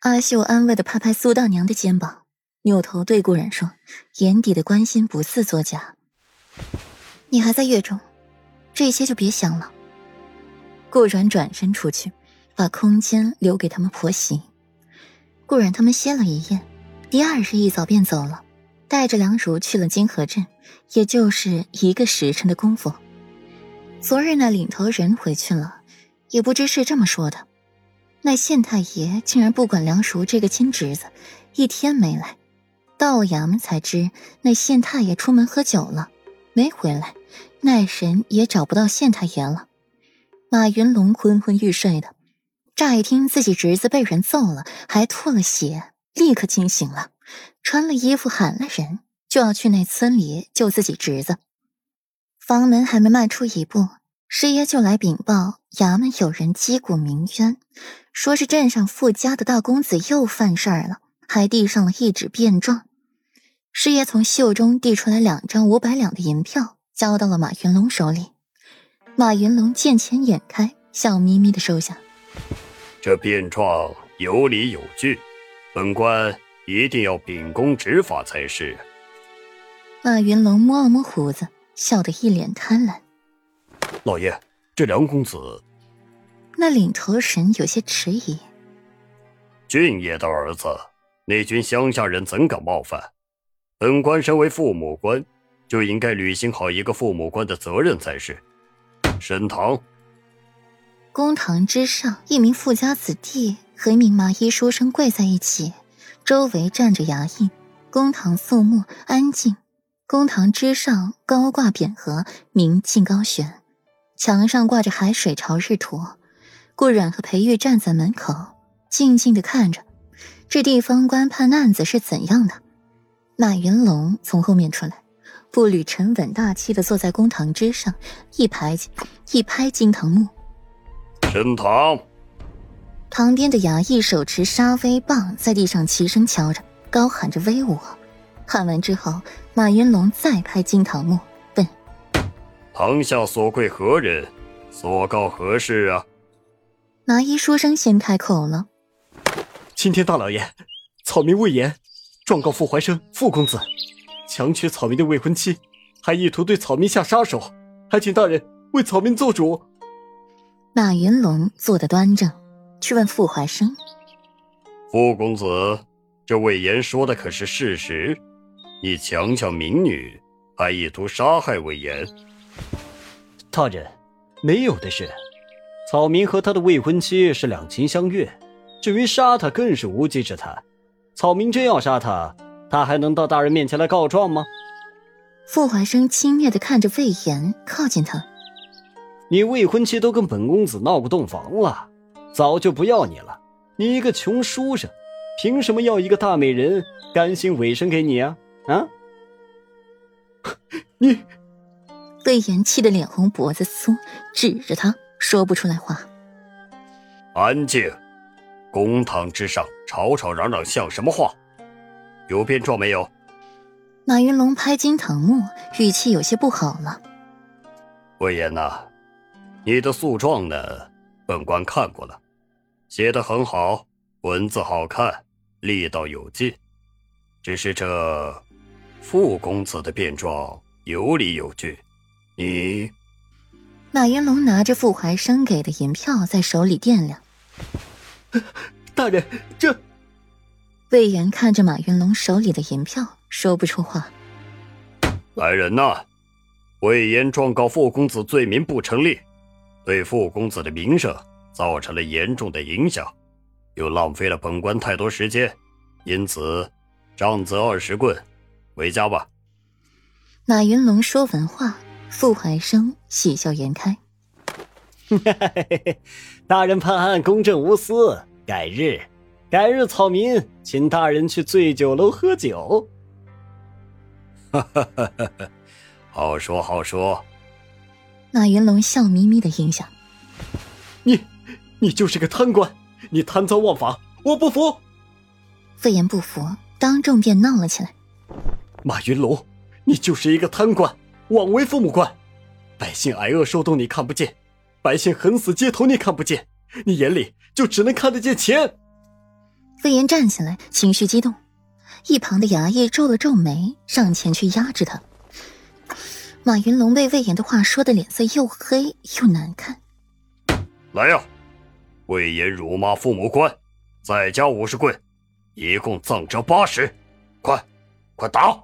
阿秀安慰的拍拍苏大娘的肩膀，扭头对顾然说，眼底的关心不似作假：“你还在月中，这些就别想了。”顾然转身出去，把空间留给他们婆媳。顾然他们歇了一夜，第二日一早便走了，带着梁如去了金河镇，也就是一个时辰的功夫。昨日那领头人回去了，也不知是这么说的。那县太爷竟然不管梁叔这个亲侄子，一天没来，到衙门才知那县太爷出门喝酒了，没回来，那人也找不到县太爷了。马云龙昏昏欲睡的。乍一听自己侄子被人揍了，还吐了血，立刻惊醒了，穿了衣服喊了人，就要去那村里救自己侄子。房门还没迈出一步，师爷就来禀报衙门有人击鼓鸣冤，说是镇上富家的大公子又犯事儿了，还递上了一纸便状。师爷从袖中递出来两张五百两的银票，交到了马云龙手里。马云龙见钱眼开，笑眯眯的收下。这便状有理有据，本官一定要秉公执法才是。马云龙摸了摸胡子，笑得一脸贪婪。老爷，这梁公子……那领头人有些迟疑。俊爷的儿子，那群乡下人怎敢冒犯？本官身为父母官，就应该履行好一个父母官的责任才是。沈堂。公堂之上，一名富家子弟和一名麻衣书生跪在一起，周围站着衙役。公堂肃穆安静，公堂之上高挂匾额，明镜高悬，墙上挂着海水潮日图。顾阮和裴玉站在门口，静静的看着这地方官判案子是怎样的。马云龙从后面出来，步履沉稳大气的坐在公堂之上，一拍一拍惊堂木。升堂。旁边的衙役手持杀威棒，在地上齐声敲着，高喊着威武。喊完之后，马云龙再拍惊堂木，问：“堂下所跪何人？所告何事啊？”麻衣书生先开口了：“青天大老爷，草民魏延状告傅怀生傅公子，强娶草民的未婚妻，还意图对草民下杀手，还请大人为草民做主。”马云龙坐得端正，去问傅怀生：“傅公子，这魏延说的可是事实？你强抢民女，还意图杀害魏延？”大人，没有的事。草民和他的未婚妻是两情相悦，至于杀他，更是无稽之谈。草民真要杀他，他还能到大人面前来告状吗？傅怀生轻蔑的看着魏延，靠近他。你未婚妻都跟本公子闹过洞房了，早就不要你了。你一个穷书生，凭什么要一个大美人甘心委身给你啊？啊！你，魏延气得脸红脖子粗，指着他说不出来话。安静！公堂之上吵吵嚷嚷像什么话？有变状没有？马云龙拍惊堂木，语气有些不好了。魏延呐。你的诉状呢？本官看过了，写的很好，文字好看，力道有劲。只是这傅公子的辩状有理有据，你……马云龙拿着傅怀生给的银票在手里掂量。大人，这……魏延看着马云龙手里的银票，说不出话。来人呐！魏延状告傅公子罪名不成立。对傅公子的名声造成了严重的影响，又浪费了本官太多时间，因此，杖责二十棍，回家吧。马云龙说完话，傅怀生喜笑颜开。大人判案公正无私，改日，改日，草民请大人去醉酒楼喝酒。哈哈哈哈哈，好说好说。马云龙笑眯眯的应下：“你，你就是个贪官，你贪赃枉法，我不服。”魏延不服，当众便闹了起来：“马云龙，你就是一个贪官，枉为父母官，百姓挨饿受冻你看不见，百姓横死街头你看不见，你眼里就只能看得见钱。”魏延站起来，情绪激动。一旁的衙役皱了皱眉，上前去压制他。马云龙被魏延的话说的脸色又黑又难看。来呀，魏延辱骂父母官，再加五十棍，一共葬折八十，快，快打！